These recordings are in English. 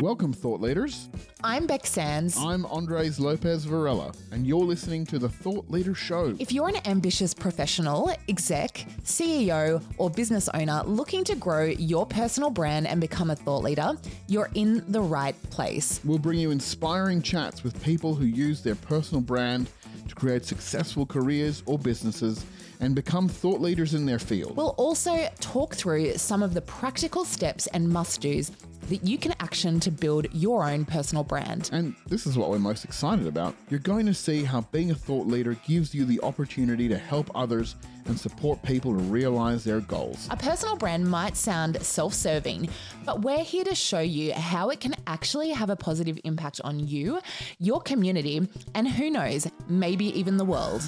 Welcome, thought leaders. I'm Bec Sands. I'm Andrés López-Varela, and you're listening to the Thought Leader Show. If you're an ambitious professional, exec, CEO, or business owner looking to grow your personal brand and become a thought leader, you're in the right place. We'll bring you inspiring chats with people who use their personal brand to create successful careers or businesses and become thought leaders in their field. We'll also talk through some of the practical steps and must dos that you can action to build your own personal brand. And this is what we're most excited about. You're going to see how being a thought leader gives you the opportunity to help others and support people to realize their goals. A personal brand might sound self serving, but we're here to show you how it can actually have a positive impact on you, your community, and who knows, maybe even the world.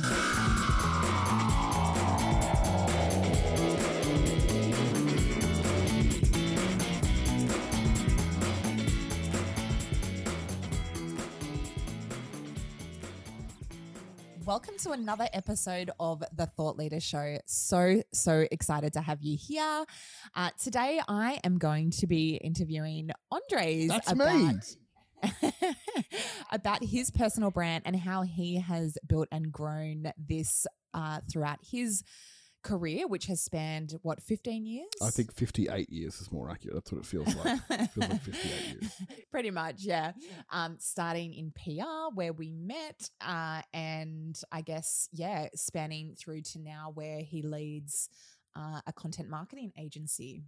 Welcome to another episode of the Thought Leader Show. So, so excited to have you here. Uh, today, I am going to be interviewing Andrés That's about, about his personal brand and how he has built and grown this uh, throughout his career, which has spanned what, 15 years? I think 58 years is more accurate. That's what it feels like. it feels like 58 years. Pretty much, yeah. Um, starting in PR where we met, uh, and I guess yeah, spanning through to now where he leads uh, a content marketing agency.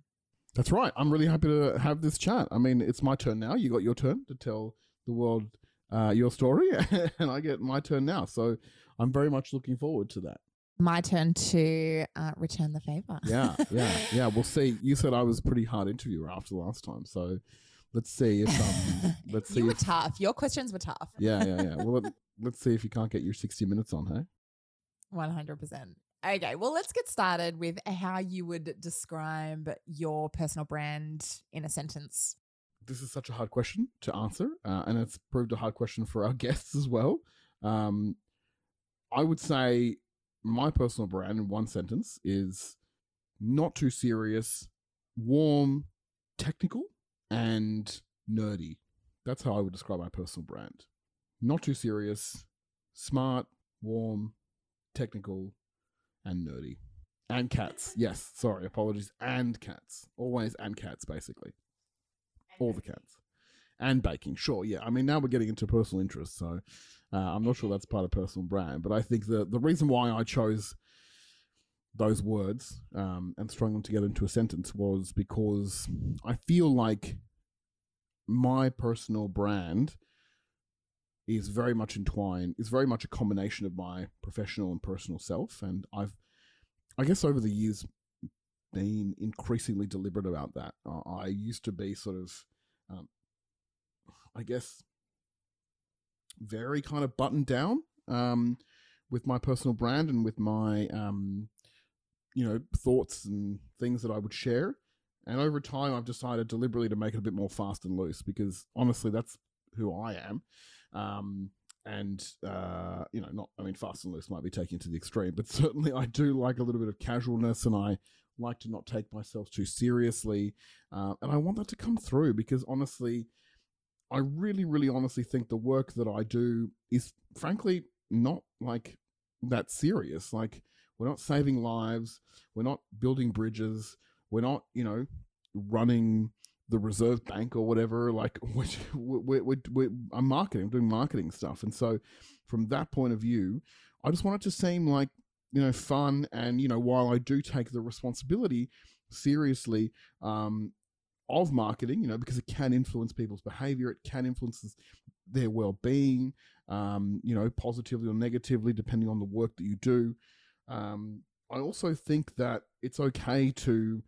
That's right. I'm really happy to have this chat. I mean, it's my turn now. You got your turn to tell the world uh, your story, and I get my turn now. So I'm very much looking forward to that. My turn to uh, return the favor. Yeah, yeah, yeah. We'll see. You said I was a pretty hard interviewer after the last time, so let's see if um, let's see. you were if, tough. Your questions were tough. yeah, yeah, yeah. Well, let, let's see if you can't get your 60 minutes on, hey? One hundred percent. Okay, well, let's get started with how you would describe your personal brand in a sentence. this is such a hard question to answer, uh, and it's proved a hard question for our guests as well. Um, I would say my personal brand in one sentence is not too serious, warm, technical, and nerdy. That's how I would describe my personal brand. Not too serious, smart, warm, technical, and nerdy. And cats. Yes, sorry, apologies. And cats. Always and cats, basically all the cats and baking sure yeah i mean now we're getting into personal interest so uh, i'm not sure that's part of personal brand but i think the the reason why i chose those words um, and strung them together into a sentence was because i feel like my personal brand is very much entwined is very much a combination of my professional and personal self and i've i guess over the years been increasingly deliberate about that. I used to be sort of, um, I guess, very kind of buttoned down um, with my personal brand and with my, um, you know, thoughts and things that I would share. And over time, I've decided deliberately to make it a bit more fast and loose because honestly, that's who I am. Um, and uh, you know, not I mean, fast and loose might be taken to the extreme, but certainly I do like a little bit of casualness, and I like to not take myself too seriously, uh, and I want that to come through because honestly, I really, really, honestly think the work that I do is frankly not like that serious. Like we're not saving lives, we're not building bridges, we're not, you know, running the Reserve Bank or whatever. Like we're, we're, we're, I'm marketing, I'm doing marketing stuff, and so from that point of view, I just want it to seem like you know fun, and you know while I do take the responsibility seriously. Um, of marketing, you know, because it can influence people's behavior, it can influence their well-being, um, you know, positively or negatively, depending on the work that you do. Um, I also think that it's okay to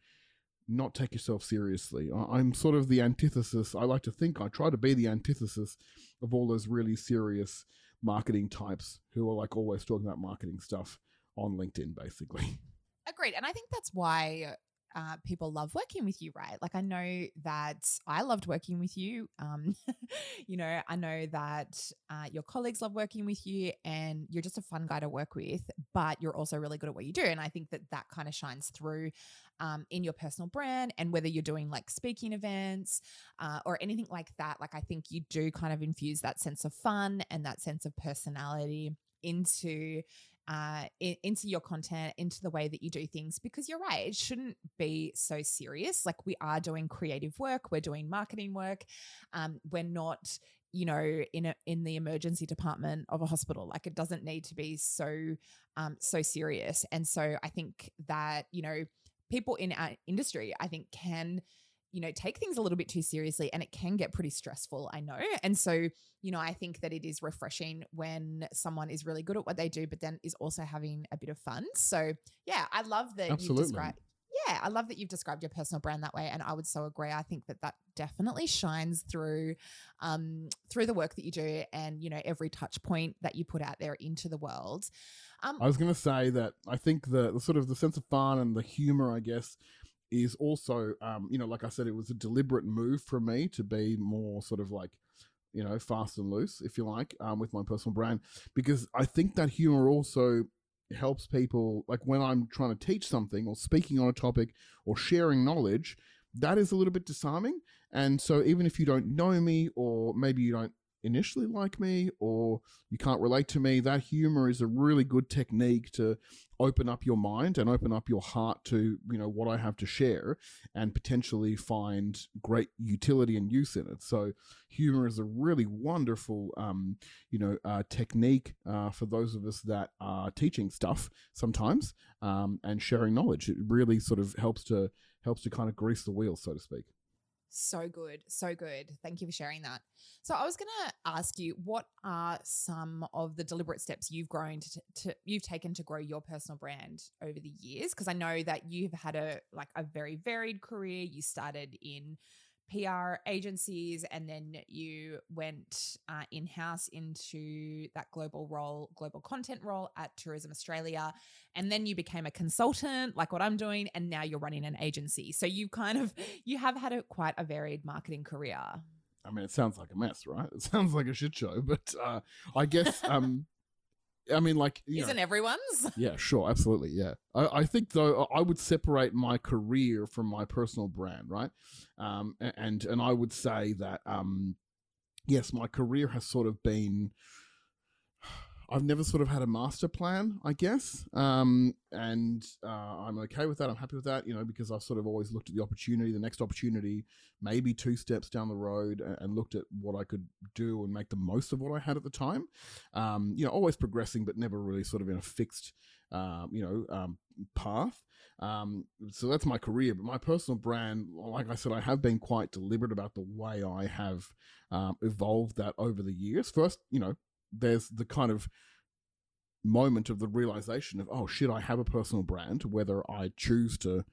not take yourself seriously. I- I'm sort of the antithesis. I like to think I try to be the antithesis of all those really serious marketing types who are like always talking about marketing stuff on LinkedIn, basically. Agreed. And I think that's why uh, people love working with you, right? Like I know that I loved working with you. Um, you know, I know that uh, your colleagues love working with you, and you're just a fun guy to work with. But you're also really good at what you do, and I think that that kind of shines through um, in your personal brand. And whether you're doing like speaking events uh, or anything like that, like I think you do kind of infuse that sense of fun and that sense of personality into uh, in, into your content, into the way that you do things, because you're right, it shouldn't be so serious. Like we are doing creative work, we're doing marketing work, um, we're not, you know, in a in the emergency department of a hospital. Like it doesn't need to be so um, so serious. And so I think that you know people in our industry, I think can you know, take things a little bit too seriously and it can get pretty stressful, I know. And so, you know, I think that it is refreshing when someone is really good at what they do, but then is also having a bit of fun. So, yeah, I love that Absolutely. you've described. Yeah, I love that you've described your personal brand that way, and I would so agree. I think that that definitely shines through, um, through the work that you do, and you know every touch point that you put out there into the world. Um, I was going to say that I think the, the sort of the sense of fun and the humor, I guess, is also, um, you know, like I said, it was a deliberate move for me to be more sort of like, you know, fast and loose, if you like, um, with my personal brand, because I think that humor also helps people, like when I'm trying to teach something or speaking on a topic or sharing knowledge, that is a little bit disarming. And so even if you don't know me or maybe you don't initially like me or you can't relate to me, that humor is a really good technique to open up your mind and open up your heart to you know what I have to share and potentially find great utility and use in it. So humor is a really wonderful um, you know uh, technique uh, for those of us that are teaching stuff sometimes um, and sharing knowledge. It really sort of helps to helps to kind of grease the wheels, so to speak. So good. So good. Thank you for sharing that. So I was going to ask you what are some of the deliberate steps you've grown to, to you've taken to grow your personal brand over the years because I know that you've had a like a very varied career. You started in PR agencies, and then you went uh, in house into that global role, global content role at Tourism Australia. And then you became a consultant, like what I'm doing, and now you're running an agency. So you kind of you have had a quite a varied marketing career. I mean, it sounds like a mess, right? It sounds like a shit show, but uh, I guess um, I mean, like, isn't know, everyone's? Yeah, sure, absolutely, yeah. I, I, think though I would separate my career from my personal brand, right? Um, and and I would say that um, yes, my career has sort of been I've never sort of had a master plan, I guess, um, and uh, I'm okay with that. I'm happy with that, you know, because I've sort of always looked at the opportunity, the next opportunity, maybe two steps down the road, and, looked at what I could do and make the most of what I had at the time. Um, you know, always progressing, but never really sort of in a fixed, um, you know, um, path. Um, so that's my career, but my personal brand, like I said, I have been quite deliberate about the way I have um, evolved that over the years. First, you know, there's the kind of moment of the realization of oh shit i have a personal brand whether i choose to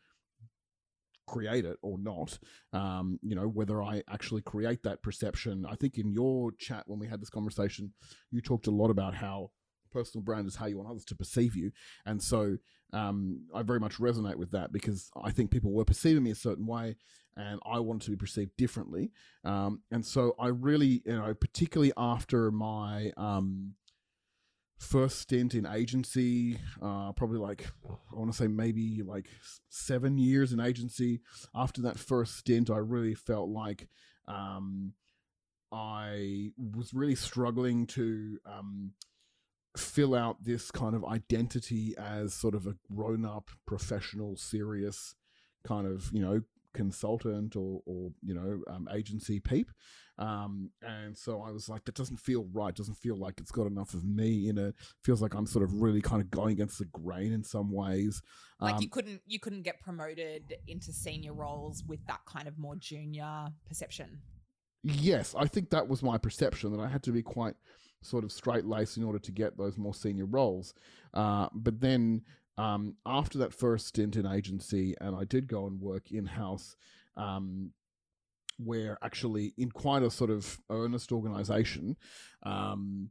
create it or not um, you know whether i actually create that perception. I think in your chat when we had this conversation you talked a lot about how personal brand is how you want others to perceive you. And so um, i very much resonate with that because i think people were perceiving me a certain way and i wanted to be perceived differently um, and so i really you know particularly after my um, first stint in agency, uh, probably like I want to say maybe like seven years in agency. After that first stint, I really felt like um, I was really struggling to um, fill out this kind of identity as sort of a grown-up, professional, serious kind of you know consultant or, or you know um, agency peep. Um, and so i was like that doesn't feel right. Doesn't feel like it's got enough of me in it. Feels like i'm sort of really kind of going against the grain in some ways. Like um, you couldn't you couldn't get promoted into senior roles with that kind of more junior perception? Yes i think that was my perception that i had to be quite sort of straight laced in order to get those more senior roles. Uh, but then um, after that first stint in agency, and I did go and work in house, um, where actually in quite a sort of earnest organization, um,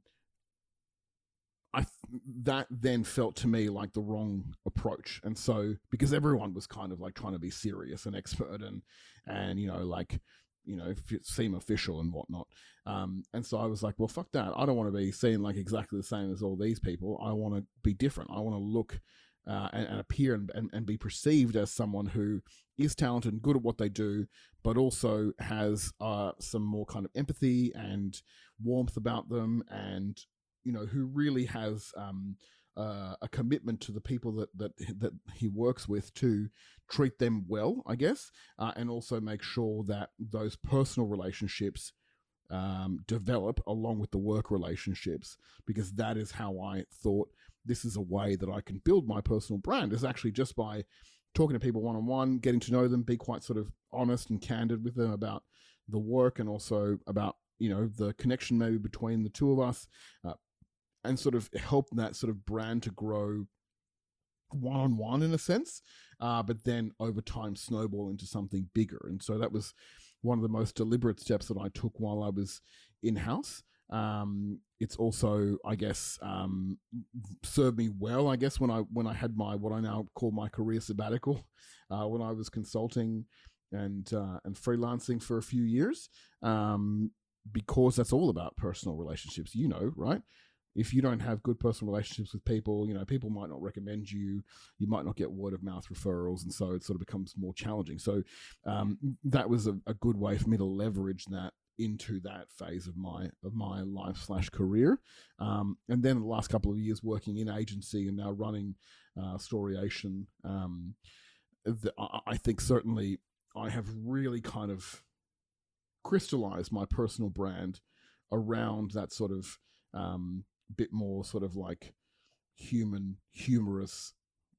I that then felt to me like the wrong approach, and so because everyone was kind of like trying to be serious and expert and and you know like you know seem official and whatnot, um, and so I was like, well, fuck that. I don't want to be seen like exactly the same as all these people. I want to be different. I want to look uh, and, and, appear and, and, and, be perceived as someone who is talented and good at what they do, but also has uh, some more kind of empathy and warmth about them, and you know who really has um, uh, a commitment to the people that that that he works with to treat them well, I guess, uh, and also make sure that those personal relationships um, develop along with the work relationships, because that is how I thought this is a way that I can build my personal brand is actually just by talking to people one on one, getting to know them, be quite sort of honest and candid with them about the work and also about you know the connection maybe between the two of us, uh, and sort of help that sort of brand to grow one on one in a sense, uh, but then over time snowball into something bigger. And so that was one of the most deliberate steps that I took while I was in house. Um, it's also, I guess, um, served me well. I guess when I when I had my what I now call my career sabbatical, uh, when I was consulting and uh, and freelancing for a few years, um, because that's all about personal relationships. You know, right? If you don't have good personal relationships with people, you know, people might not recommend you. You might not get word of mouth referrals, and so it sort of becomes more challenging. So um, that was a, a good way for me to leverage that into that phase of my of my life slash career, um, and then the last couple of years working in agency and now running uh, Storyation. Um, the, I, I think certainly I have really kind of crystallized my personal brand around that sort of um, bit more sort of like human, humorous,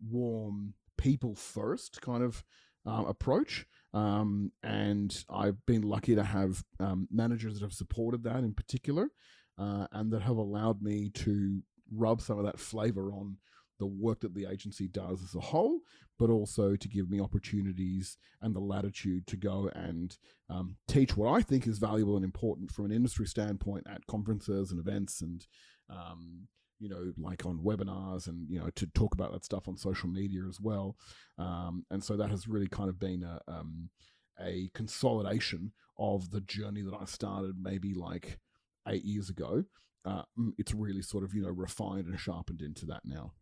warm, people first kind of um, approach. Um, and I've been lucky to have um, managers that have supported that in particular uh, and that have allowed me to rub some of that flavor on the work that the agency does as a whole, but also to give me opportunities and the latitude to go and um, teach what I think is valuable and important from an industry standpoint at conferences and events and um, you know, like on webinars and, you know, to talk about that stuff on social media as well. Um, and so that has really kind of been a, um, a consolidation of the journey that I started maybe like eight years ago. Uh, mm, it's really sort of, you know, refined and sharpened into that now.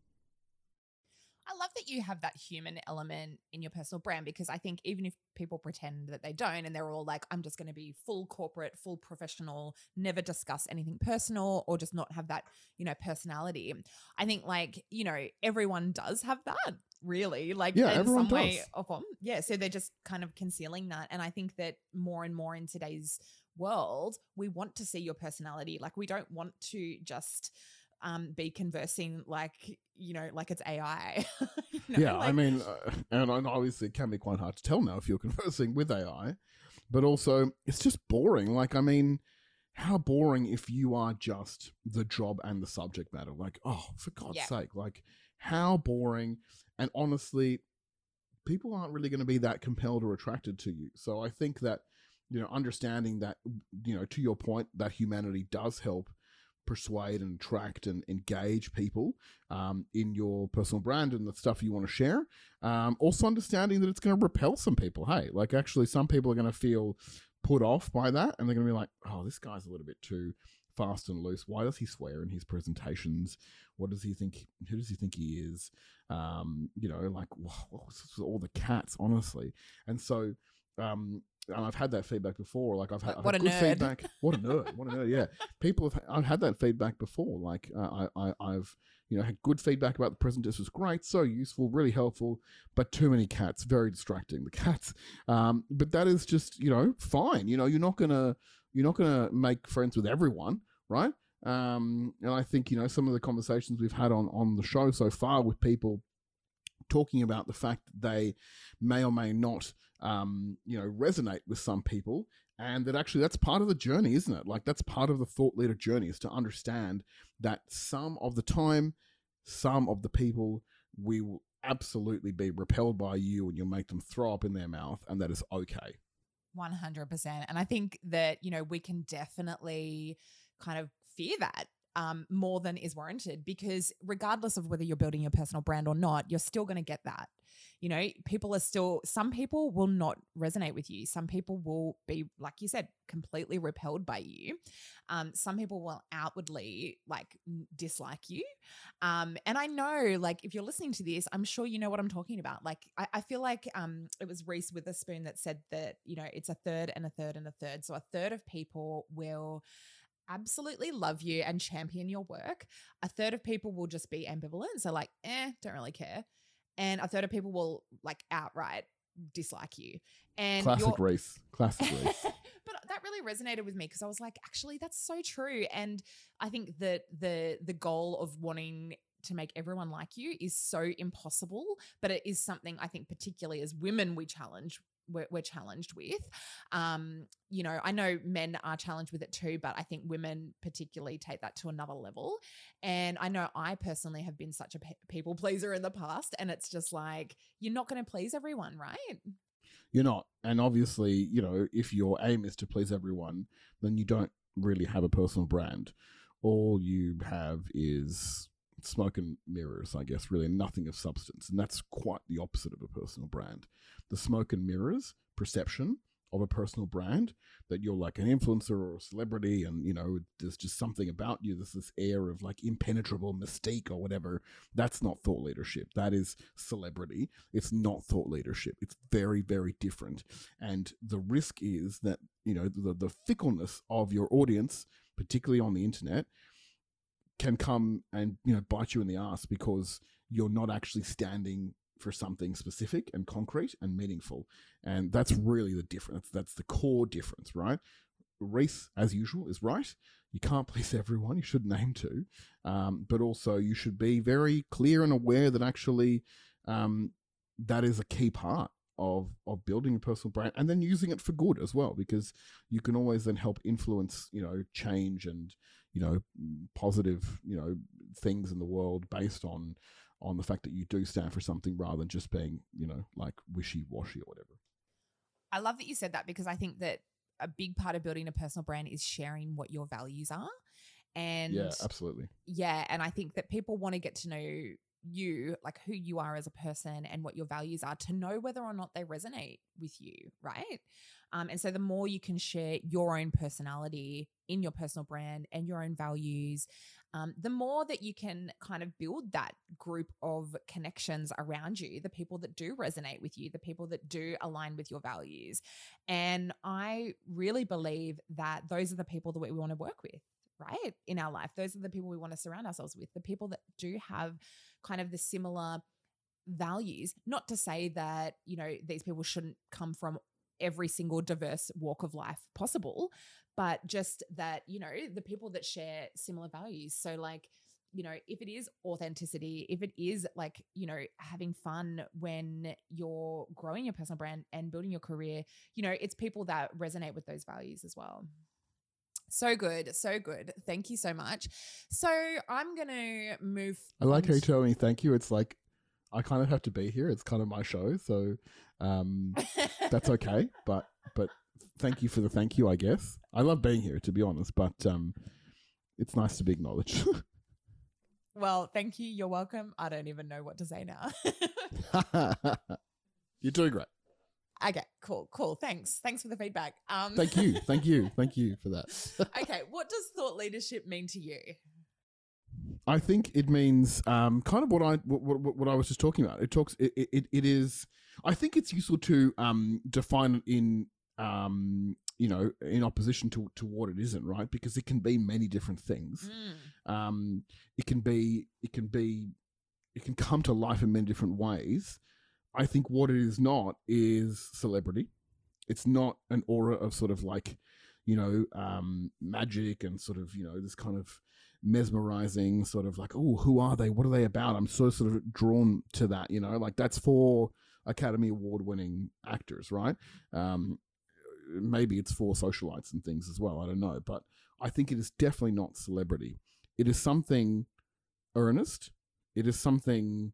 I love that you have that human element in your personal brand because I think even if people pretend that they don't and they're all like, I'm just going to be full corporate, full professional, never discuss anything personal or just not have that, you know, personality. I think like, you know, everyone does have that really like yeah, in some does. way of them. Yeah. So they're just kind of concealing that. And I think that more and more in today's world, we want to see your personality. Like we don't want to just um, be conversing like you know like it's AI. you know, yeah, like- I mean, uh, and obviously it can be quite hard to tell now if you're conversing with AI, but also it's just boring. Like, I mean, how boring if you are just the job and the subject matter. Like, oh, for God's yeah. sake, like how boring. And honestly, people aren't really going to be that compelled or attracted to you. So I think that you know understanding that you know to your point that humanity does help persuade and attract and engage people um, in your personal brand and the stuff you want to share. Um, also, understanding that it's going to repel some people. Hey, like actually, some people are going to feel put off by that and they're going to be like, oh, this guy's a little bit too fast and loose. Why does he swear in his presentations? What does he think? Who does he think he is? Um, you know, like all the cats, honestly. And so, um, and I've had that feedback before. Like I've had, I've what had good nerd. feedback. What a nerd! What a nerd! Yeah, people have. I've had that feedback before. Like uh, I, I, have you know had good feedback about the present. This was great, so useful, really helpful, but too many cats, very distracting. The cats. Um, but that is just you know fine. You know you're not gonna you're not gonna make friends with everyone, right? Um, and I think you know some of the conversations we've had on on the show so far with people talking about the fact that they may or may not, um, you know, resonate with some people, and that actually that's part of the journey, isn't it? Like that's part of the thought leader journey is to understand that some of the time, some of the people we will absolutely be repelled by you, and you'll make them throw up in their mouth, and that is okay. 100%. And I think that, you know, we can definitely kind of fear that um, more than is warranted because regardless of whether you're building your personal brand or not, you're still going to get that. You know, people are still, some people will not resonate with you. Some people will be, like you said, completely repelled by you. Um, some people will outwardly like dislike you. Um, and I know, like, if you're listening to this, I'm sure you know what I'm talking about. Like, I, I feel like um, it was Reese Witherspoon that said that, you know, it's a third and a third and a third. So a third of people will absolutely love you and champion your work. A third of people will just be ambivalent. So, like, eh, don't really care and a third of people will like outright dislike you. And classic Reese, classic Reese. but that really resonated with me because I was like, actually, that's so true. And I think that the the goal of wanting to make everyone like you is so impossible, but it is something I think, particularly as women, we challenge we're, we're challenged with. Um, you know, I know men are challenged with it too, but I think women particularly take that to another level. And I know I personally have been such a pe- people pleaser in the past, and it's just like you're not going to please everyone, right? You're not, and obviously, you know, if your aim is to please everyone, then you don't really have a personal brand. All you have is smoke and mirrors, I guess, really, nothing of substance. And that's quite the opposite of a personal brand. The smoke and mirrors perception of a personal brand that you're like an influencer or a celebrity and you know there's just something about you there's this air of like impenetrable mystique or whatever that's not thought leadership that is celebrity it's not thought leadership it's very very different and the risk is that you know the, the fickleness of your audience particularly on the internet can come and you know bite you in the ass because you're not actually standing for something specific and concrete and meaningful. And that's really the difference. That's the core difference right? Reese as usual is right. You can't please everyone. You shouldn't aim to um, but also you should be very clear and aware that actually um, that is a key part of of building a personal brand and then using it for good as well because you can always then help influence you know change and you know positive you know things in the world based on on the fact that you do stand for something rather than just being you know like wishy-washy or whatever. I love that you said that because i think that a big part of building a personal brand is sharing what your values are. And yeah absolutely. Yeah and i think that people want to get to know you, like who you are as a person and what your values are, to know whether or not they resonate with you, right? Um, and so the more you can share your own personality in your personal brand and your own values, um, the more that you can kind of build that group of connections around you, the people that do resonate with you, the people that do align with your values. And I really believe that those are the people that we want to work with right in our life those are the people we want to surround ourselves with the people that do have kind of the similar values. Not to say that, you know, these people shouldn't come from every single diverse walk of life possible, but just that, you know, the people that share similar values. So, like, you know, if it is authenticity, if it is like, you know, having fun when you're growing your personal brand and building your career, you know, it's people that resonate with those values as well. So good, so good. Thank you so much. So I'm gonna move. I like how you tell me thank you. It's like I kind of have to be here. It's kind of my show, so um, that's okay. But but thank you for the thank you. I guess I love being here, to be honest. But um, it's nice to be acknowledged. well, thank you. You're welcome. I don't even know what to say now. You're doing great. Okay, cool, cool. Thanks. Thanks for the feedback. Um, thank you. Thank you. Thank you for that. okay, what does thought leadership mean to you? I think it means um, kind of what I what, what, what, I was just talking about. It talks. It, it, it is. I think it's useful to um, define it in um, you know in opposition to to what it isn't, right? Because it can be many different things. Mm. Um, it can be. It can be. It can come to life in many different ways. I think what it is not is celebrity. It's not an aura of sort of like, you know, um, magic and sort of, you know, this kind of mesmerizing sort of like, oh, who are they? What are they about? I'm so sort of drawn to that, you know, like that's for Academy Award winning actors, right? Um, maybe it's for socialites and things as well. I don't know. But I think it is definitely not celebrity. It is something earnest. It is something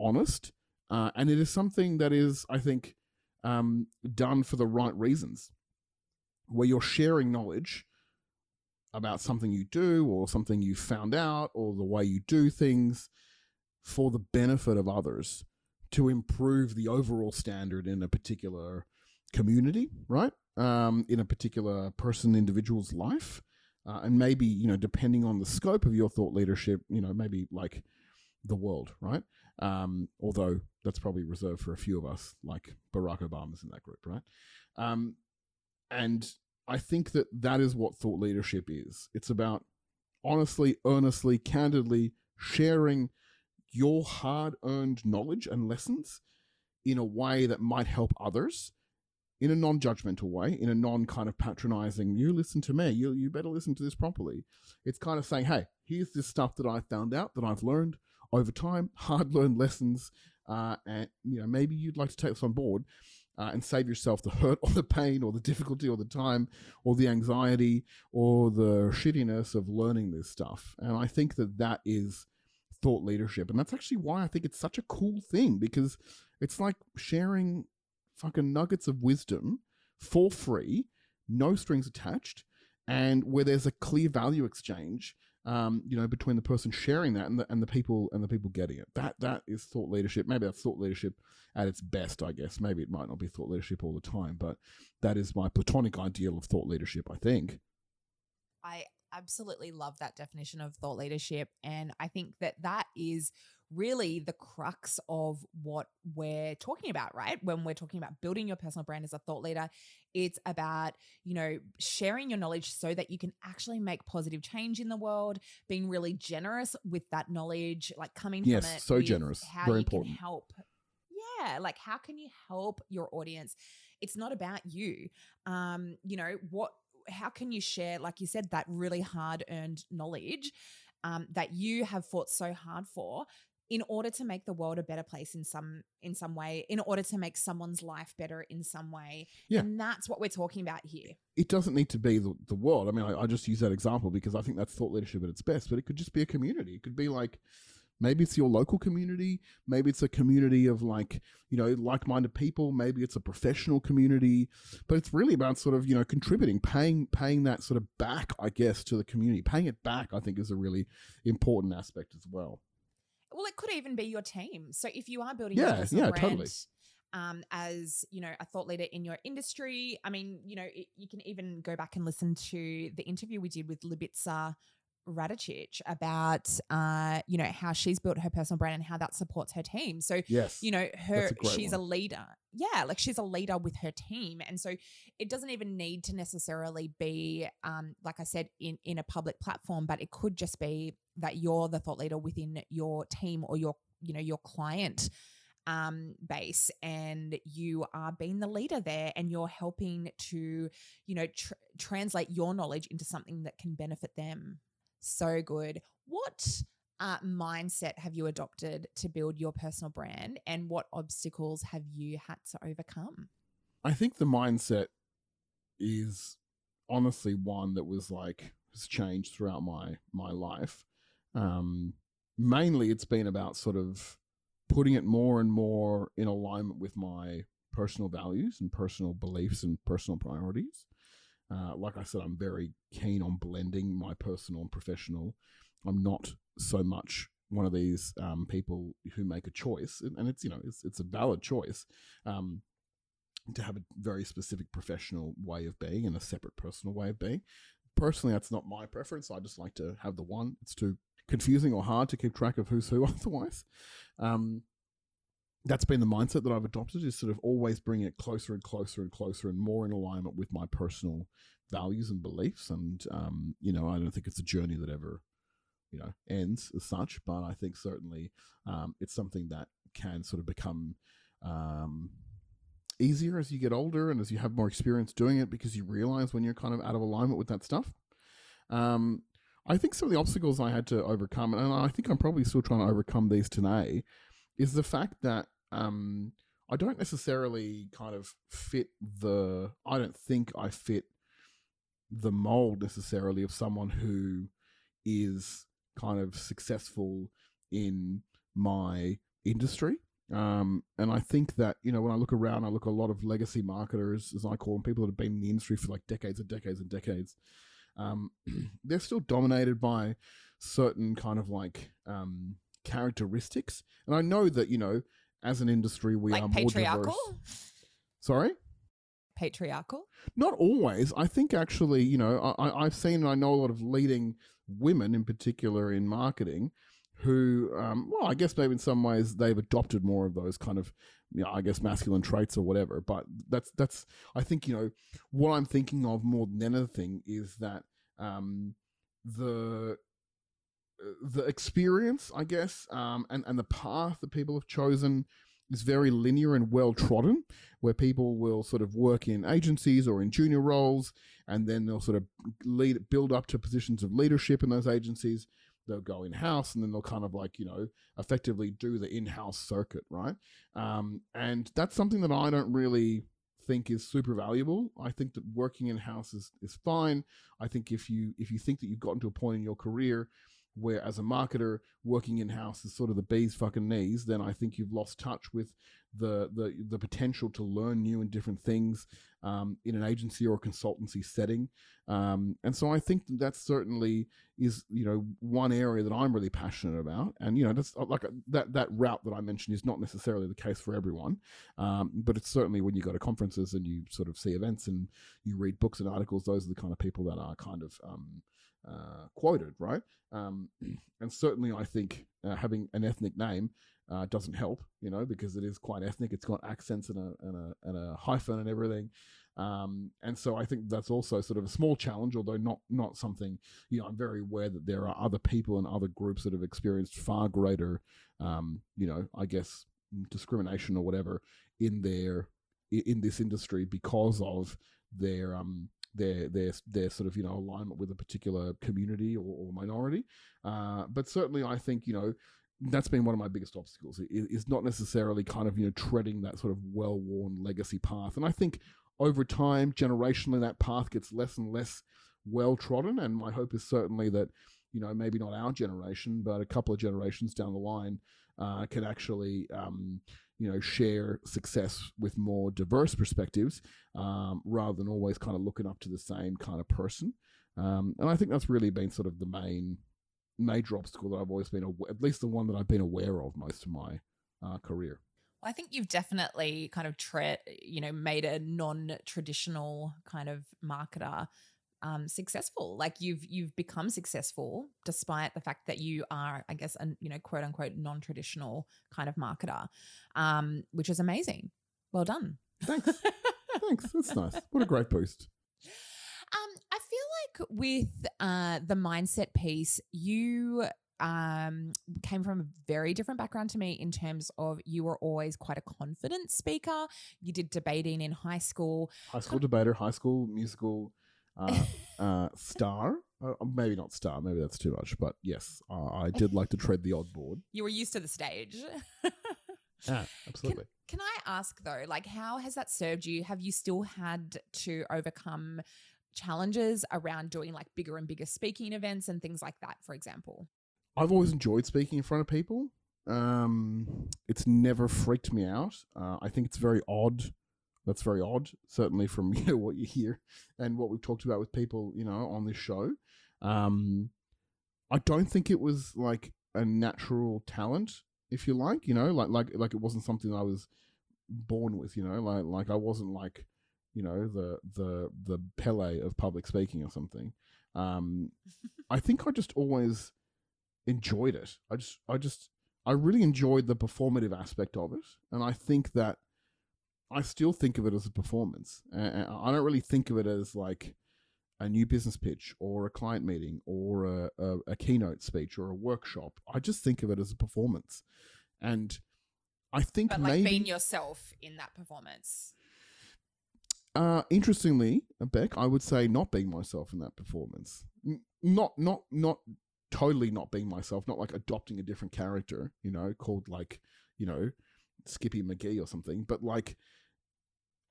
honest uh, and it is something that is, I think, um, done for the right reasons, where you're sharing knowledge about something you do or something you found out or the way you do things for the benefit of others to improve the overall standard in a particular community, right? Um, in a particular person, individual's life. Uh, and maybe, you know, depending on the scope of your thought leadership, you know, maybe like the world, right? Um, although that's probably reserved for a few of us, like Barack Obama's in that group, right? Um, and I think that that is what thought leadership is. It's about honestly, earnestly, candidly sharing your hard earned knowledge and lessons in a way that might help others in a non judgmental way, in a non kind of patronizing, you listen to me, you, you better listen to this properly. It's kind of saying, hey, here's this stuff that I found out that I've learned over time, hard learned lessons, uh, and you know maybe you'd like to take this on board uh, and save yourself the hurt or the pain or the difficulty or the time or the anxiety or the shittiness of learning this stuff. And I think that that is thought leadership, and that's actually why I think it's such a cool thing because it's like sharing fucking nuggets of wisdom for free, no strings attached, and where there's a clear value exchange um, you know, between the person sharing that and the and the people and the people getting it. That that is thought leadership. Maybe that's thought leadership at its best, I guess. Maybe it might not be thought leadership all the time, but that is my platonic ideal of thought leadership, I think. I absolutely love that definition of thought leadership and I think that that is really the crux of what we're talking about, right? When we're talking about building your personal brand as a thought leader, it's about, you know, sharing your knowledge so that you can actually make positive change in the world, being really generous with that knowledge, like coming yes, from it. so generous. How Very you important. can help. Yeah, like how can you help your audience? It's not about you. Um, you know, what how can you share, like you said, that really hard earned knowledge um, that you have fought so hard for in order to make the world a better place in some in some way in order to make someone's life better in some way Yeah. and that's what we're talking about here It doesn't need to be the, the world. I mean, I, I just use that example because I think that's thought leadership at its best, but it could just be a community. It could be like maybe it's your local community, maybe it's a community of like, you know, like minded people, maybe it's a professional community, but it's really about sort of, you know, contributing, paying paying that sort of back, I guess, to the community. Paying it back, I think, is a really important aspect as well. Well it could even be your team so if you are building Yeah, your personal yeah, brand totally. um, as you know a thought leader in your industry i mean you know it, you can even go back and listen to the interview we did with Libitsa Radicic about uh, you know how she's built her personal brand and how that supports her team so Yes. you know her she's one. a leader yeah like she's a leader with her team and so it doesn't even need to necessarily be um like i said in in a public platform but it could just be that you're the thought leader within your team or your you know your client um base and you are being the leader there and you're helping to you know tr- translate your knowledge into something that can benefit them. So good. What uh, mindset have you adopted to build your personal brand and what obstacles have you had to overcome? I think the mindset is honestly one that was like has changed throughout my my life. Um, mainly, it's been about sort of putting it more and more in alignment with my personal values and personal beliefs and personal priorities. Uh, like I said, I'm very keen on blending my personal and professional. I'm not so much one of these um, people who make a choice, and, it's you know it's it's a valid choice. Um, to have a very specific professional way of being and a separate personal way of being. Personally, that's not my preference. I just like to have the one. It's too confusing or hard to keep track of who's who otherwise. Um, that's been the mindset that I've adopted is sort of always bringing it closer and closer and closer and more in alignment with my personal values and beliefs. And, um, you know, I don't think it's a journey that ever, you know, ends as such, but I think certainly um, it's something that can sort of become um, easier as you get older and as you have more experience doing it because you realize when you're kind of out of alignment with that stuff. Um, I think some of the obstacles I had to overcome, and I think I'm probably still trying to overcome these today, is the fact that um, I don't necessarily kind of fit the. I don't think I fit the mold necessarily of someone who is kind of successful in my industry. Um, and I think that, you know, when I look around, I look a lot of legacy marketers, as I call them, people that have been in the industry for like decades and decades and decades. um, they're still dominated by certain kind of like um, characteristics. And I know that you know, as an industry, we like are more patriarchal. diverse. Sorry. Patriarchal. Not always. I think actually, you know, I, I- I've seen and I know a lot of leading women, in particular in marketing, who, um, well, I guess maybe in some ways they've adopted more of those kind of, you know, I guess masculine traits or whatever. But that's that's. I think you know what I'm thinking of more than anything is that um, the the experience, I guess, um, and and the path that people have chosen is very linear and well trodden, where people will sort of work in agencies or in junior roles, and then they'll sort of lead build up to positions of leadership in those agencies. They'll go in house, and then they'll kind of like you know effectively do the in house circuit, right? Um, and that's something that I don't really think is super valuable. I think that working in house is, is fine. I think if you if you think that you've gotten to a point in your career where as a marketer working in house is sort of the bee's fucking knees, then I think you've lost touch with the the the potential to learn new and different things um, in an agency or a consultancy setting. Um, and so I think that, that certainly is you know one area that I'm really passionate about. And you know that's uh, like that that route that I mentioned is not necessarily the case for everyone, um, but it's certainly when you go to conferences and you sort of see events and you read books and articles, those are the kind of people that are kind of um, uh, quoted, right? Um, and certainly, I think uh, having an ethnic name uh, doesn't help, you know, because it is quite ethnic. It's got accents and a and a, and a hyphen and everything. Um, and so I think that's also sort of a small challenge, although not not something. You know, I'm very aware that there are other people and other groups that have experienced far greater, um, you know, I guess discrimination or whatever in their in this industry because of their um their their their sort of you know alignment with a particular community or, or minority. Uh, but certainly, I think you know that's been one of my biggest obstacles. Is, not necessarily kind of you know treading that sort of well worn legacy path. And I think over time, generationally, that path gets less and less well trodden. And my hope is certainly that you know maybe not our generation, but a couple of generations down the line uh, can actually um, you know share success with more diverse perspectives um, rather than always kind of looking up to the same kind of person. Um, and I think that's really been sort of the main major obstacle that I've always been, aw- at least the one that I've been aware of most of my uh, career. I think you've definitely kind of tre- you know, made a non-traditional kind of marketer um, successful. Like you've you've become successful despite the fact that you are, I guess, a you know, quote unquote non-traditional kind of marketer, um, which is amazing. Well done. Thanks. Thanks. That's nice. What a great boost. Um, I feel like with uh, the mindset piece, you um, came from a very different background to me in terms of you were always quite a confident speaker. You did debating in high school. High school debater, high school musical uh, uh, star. Uh, maybe not star, maybe that's too much, but yes, uh, I did like to tread the odd board. You were used to the stage. Yeah, absolutely. Can I ask though, like, how has that served you? Have you still had to overcome challenges around doing like bigger and bigger speaking events and things like that, for example? I've always enjoyed speaking in front of people. Um, it's never freaked me out. Uh, I think it's very odd. That's very odd, certainly from you know, what you hear and what we've talked about with people, you know, on this show. Um, I don't think it was like a natural talent, if you like, you know, like like like it wasn't something I was born with, you know, like like I wasn't like, you know, the the the Pele of public speaking or something. Um, I think I just always enjoyed it. I just I just I really enjoyed the performative aspect of it, and I think that I still think of it as a performance. And I don't really think of it as like a new business pitch or a client meeting or a, a, a keynote speech or a workshop. I just think of it as a performance, and I think But like maybe being yourself in that performance. uh, interestingly, Bec, I would say not being myself in that performance. N- Not, not, not totally not being myself. Not like adopting a different character, you know, called like, you know, Skippy McGee or something. But like,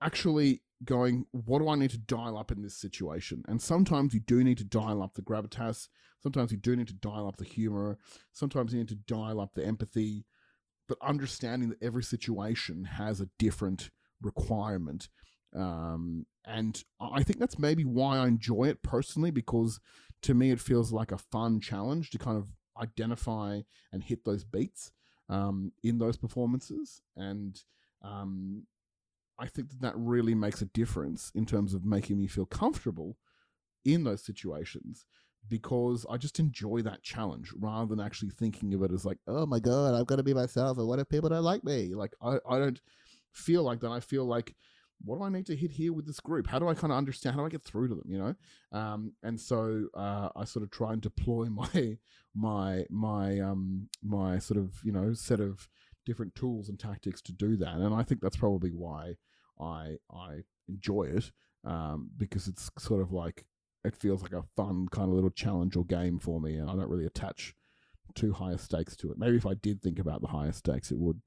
actually going, what do I need to dial up in this situation? And sometimes you do need to dial up the gravitas. Sometimes you do need to dial up the humor. Sometimes you need to dial up the empathy. But understanding that every situation has a different requirement Um, and I think that's maybe why I enjoy it personally because to me it feels like a fun challenge to kind of identify and hit those beats um, in those performances. And um, I think that that really makes a difference in terms of making me feel comfortable in those situations because I just enjoy that challenge rather than actually thinking of it as like, oh my god, I've got to be myself, and what if people don't like me? Like I, I don't feel like that. I feel like what do I need to hit here with this group? How do I kind of understand? How do I get through to them? You know, um, and so uh, I sort of try and deploy my my my um my sort of you know set of different tools and tactics to do that, and I think that's probably why I I enjoy it um, because it's sort of like it feels like a fun kind of little challenge or game for me, and I don't really attach too high stakes to it. Maybe if I did think about the higher stakes, it would,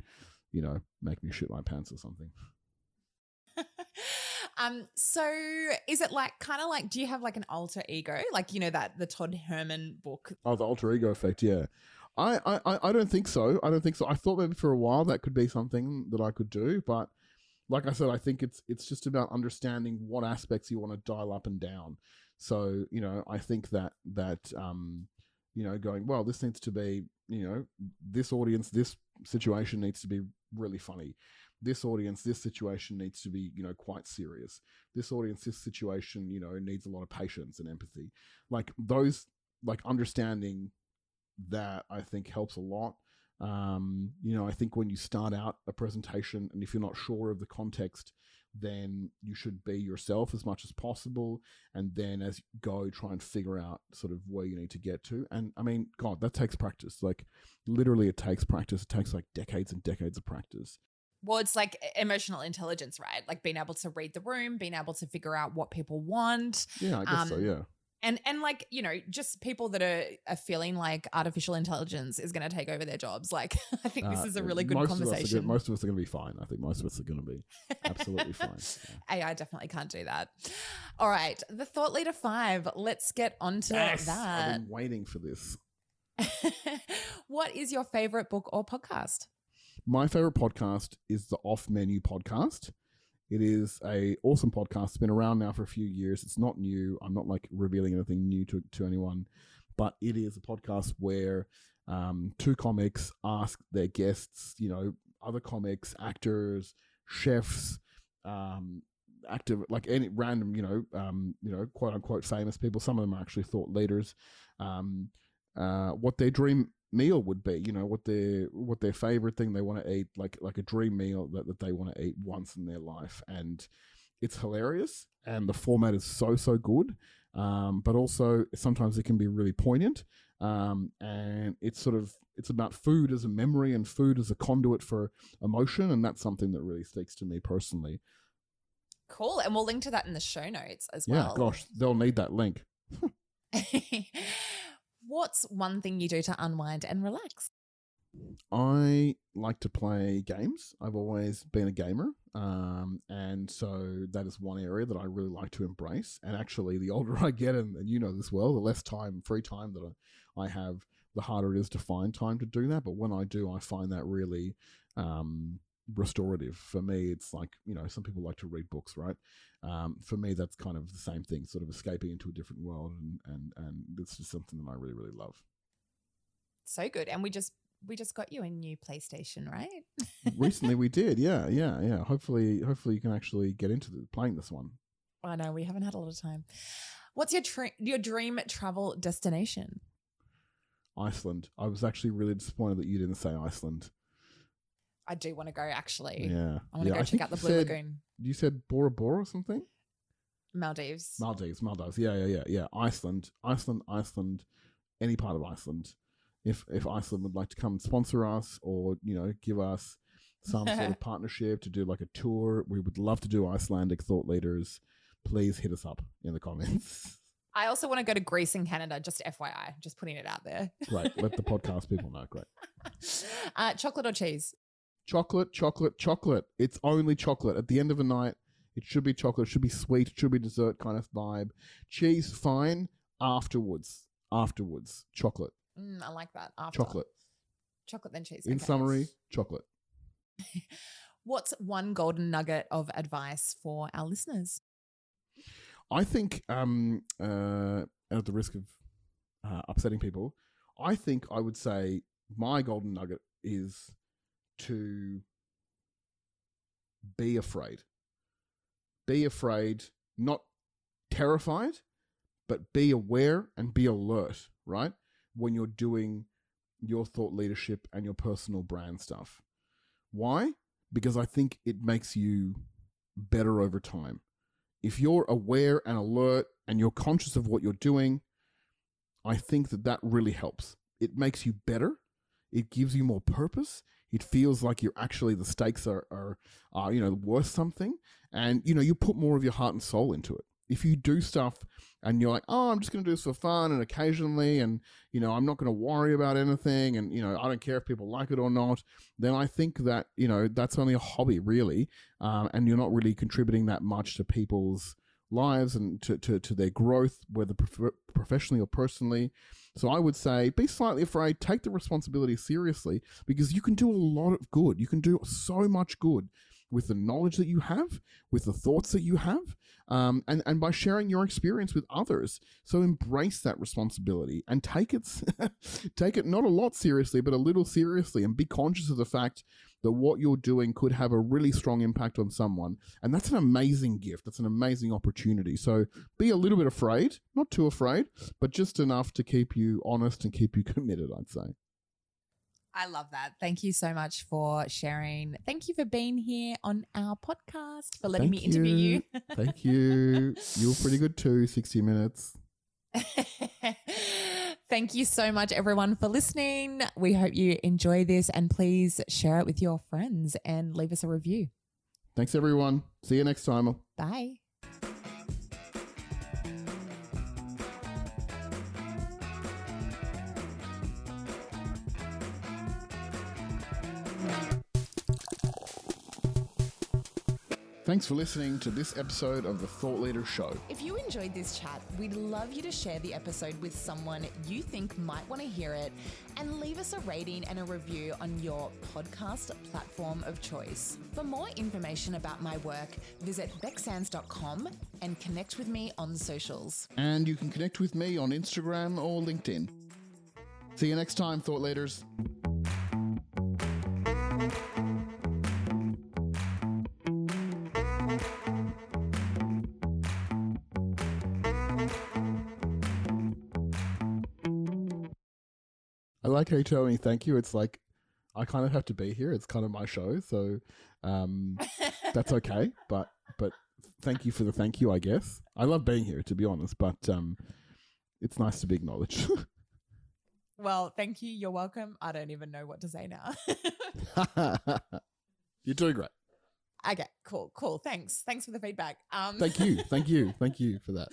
you know, make me shit my pants or something. um so is it like kind of like do you have like an alter ego? Like you know that the todd herman book? Oh the alter ego effect yeah. I, I i don't think so. I don't think so. I thought maybe for a while that could be something that i could do but like i said i think it's it's just about understanding what aspects you want to dial up and down so you know i think that that um you know going well this needs to be you know this audience this situation needs to be really funny this audience, this situation needs to be, you know, quite serious. This audience, this situation, you know, needs a lot of patience and empathy. Like those, like understanding that I think helps a lot. Um, you know, I think when you start out a presentation and if you're not sure of the context, then you should be yourself as much as possible. And then as you go, try and figure out sort of where you need to get to. And I mean, God, that takes practice. Like literally, it takes practice. It takes like decades and decades of practice well, it's like emotional intelligence, right? Like being able to read the room, being able to figure out what people want. Yeah, I guess um, so. Yeah. And and like you know, just people that are, are feeling like artificial intelligence is going to take over their jobs. Like I think uh, this is a really good most conversation. Of most of us are going to be fine. I think most of us are going to be absolutely fine. Yeah. AI definitely can't do that. All right, the thought leader five. Let's get onto yes, that. I've been waiting for this. what is your favorite book or podcast? My favorite podcast is the Off Menu podcast. It is a awesome podcast. It's been around now for a few years. It's not new. I'm not like revealing anything new to, to anyone, but it is a podcast where um, two comics ask their guests, you know, other comics, actors, chefs, um, active like any random, you know, um, you know, quote unquote famous people. Some of them are actually thought leaders. Um, uh, what their dream meal would be you know what their what their favorite thing they want to eat like like a dream meal that, that they want to eat once in their life. And it's hilarious and the format is so so good. Um, but also sometimes it can be really poignant. Um, and it's sort of it's about food as a memory and food as a conduit for emotion and that's something that really speaks to me personally. Cool and we'll link to that in the show notes as yeah, well. yeah gosh they'll need that link what's one thing you do to unwind and relax? I like to play games. I've always been a gamer. Um, and so that is one area that I really like to embrace. And actually, the older I get, and, and you know this well, the less time, free time that I, I have, the harder it is to find time to do that. But when I do, I find that really um, restorative. For me, it's like, you know, some people like to read books, right? Um, for me, that's kind of the same thing, sort of escaping into a different world. And, and, and it's just something that I really, really love. So good. And we just, we just got you a new PlayStation, right? Recently we did. Yeah. Yeah. Yeah. Hopefully, hopefully you can actually get into the, playing this one. I know we haven't had a lot of time. What's your, tra- your dream travel destination? Iceland. I was actually really disappointed that you didn't say Iceland. I do want to go actually. Yeah. I want to yeah, go I check out the Blue said, Lagoon. You said Bora Bora or something? Maldives. Maldives, Maldives. Yeah, yeah, yeah, yeah. Iceland, Iceland, Iceland, any part of Iceland. If if Iceland would like to come sponsor us or, you know, give us some sort of partnership to do like a tour, we would love to do Icelandic thought leaders. Please hit us up in the comments. I also want to go to Greece and Canada, just FYI, just putting it out there. Great. Let the podcast people know. Great. Uh, chocolate or cheese? Chocolate, chocolate, chocolate. It's only chocolate. At the end of the night, it should be chocolate. It should be sweet. It should be dessert kind of vibe. Cheese, fine. Afterwards, afterwards, chocolate. Mm, I like that. After. Chocolate. Chocolate then cheese. In okay. summary, chocolate. What's one golden nugget of advice for our listeners? I think, um, uh, at the risk of uh, upsetting people, I think I would say my golden nugget is to be afraid. Be afraid, not terrified, but be aware and be alert, right? When you're doing your thought leadership and your personal brand stuff. Why? Because I think it makes you better over time. If you're aware and alert and you're conscious of what you're doing, I think that that really helps. It makes you better. It gives you more purpose. It feels like you're actually the stakes are, are, are you know worth something, and you know you put more of your heart and soul into it. If you do stuff and you're like, oh, I'm just going to do this for fun and occasionally, and you know, I'm not going to worry about anything, and you know, I don't care if people like it or not, then I think that you know that's only a hobby, really, um, and you're not really contributing that much to people's lives and to, to, to their growth, whether prof- professionally or personally. So I would say be slightly afraid, take the responsibility seriously because you can do a lot of good. You can do so much good with the knowledge that you have, with the thoughts that you have, um, and and by sharing your experience with others. So embrace that responsibility and take it take it not a lot seriously, but a little seriously, and be conscious of the fact that what you're doing could have a really strong impact on someone, and that's an amazing gift. That's an amazing opportunity. So be a little bit afraid, not too afraid, but just enough to keep you honest and keep you committed. I'd say. I love that. Thank you so much for sharing. Thank you for being here on our podcast, for letting Thank me interview you. Thank you. You were pretty good too, 60 minutes. Thank you so much, everyone, for listening. We hope you enjoy this and please share it with your friends and leave us a review. Thanks, everyone. See you next time. Bye. Thanks for listening to this episode of the Thought Leader Show. If you enjoyed this chat, we'd love you to share the episode with someone you think might want to hear it and leave us a rating and a review on your podcast platform of choice. For more information about my work, visit becsands.com and connect with me on socials. And you can connect with me on Instagram or LinkedIn. See you next time, Thought Leaders. Like how you tell me thank you. It's like I kind of have to be here. It's kind of my show, so um, that's okay. But but thank you for the thank you. I guess I love being here, to be honest. But um, it's nice to be acknowledged. well, thank you. You're welcome. I don't even know what to say now. You're doing great. okay, cool, cool. Thanks. Thanks for the feedback. Um, Thank you. Thank you. Thank you for that.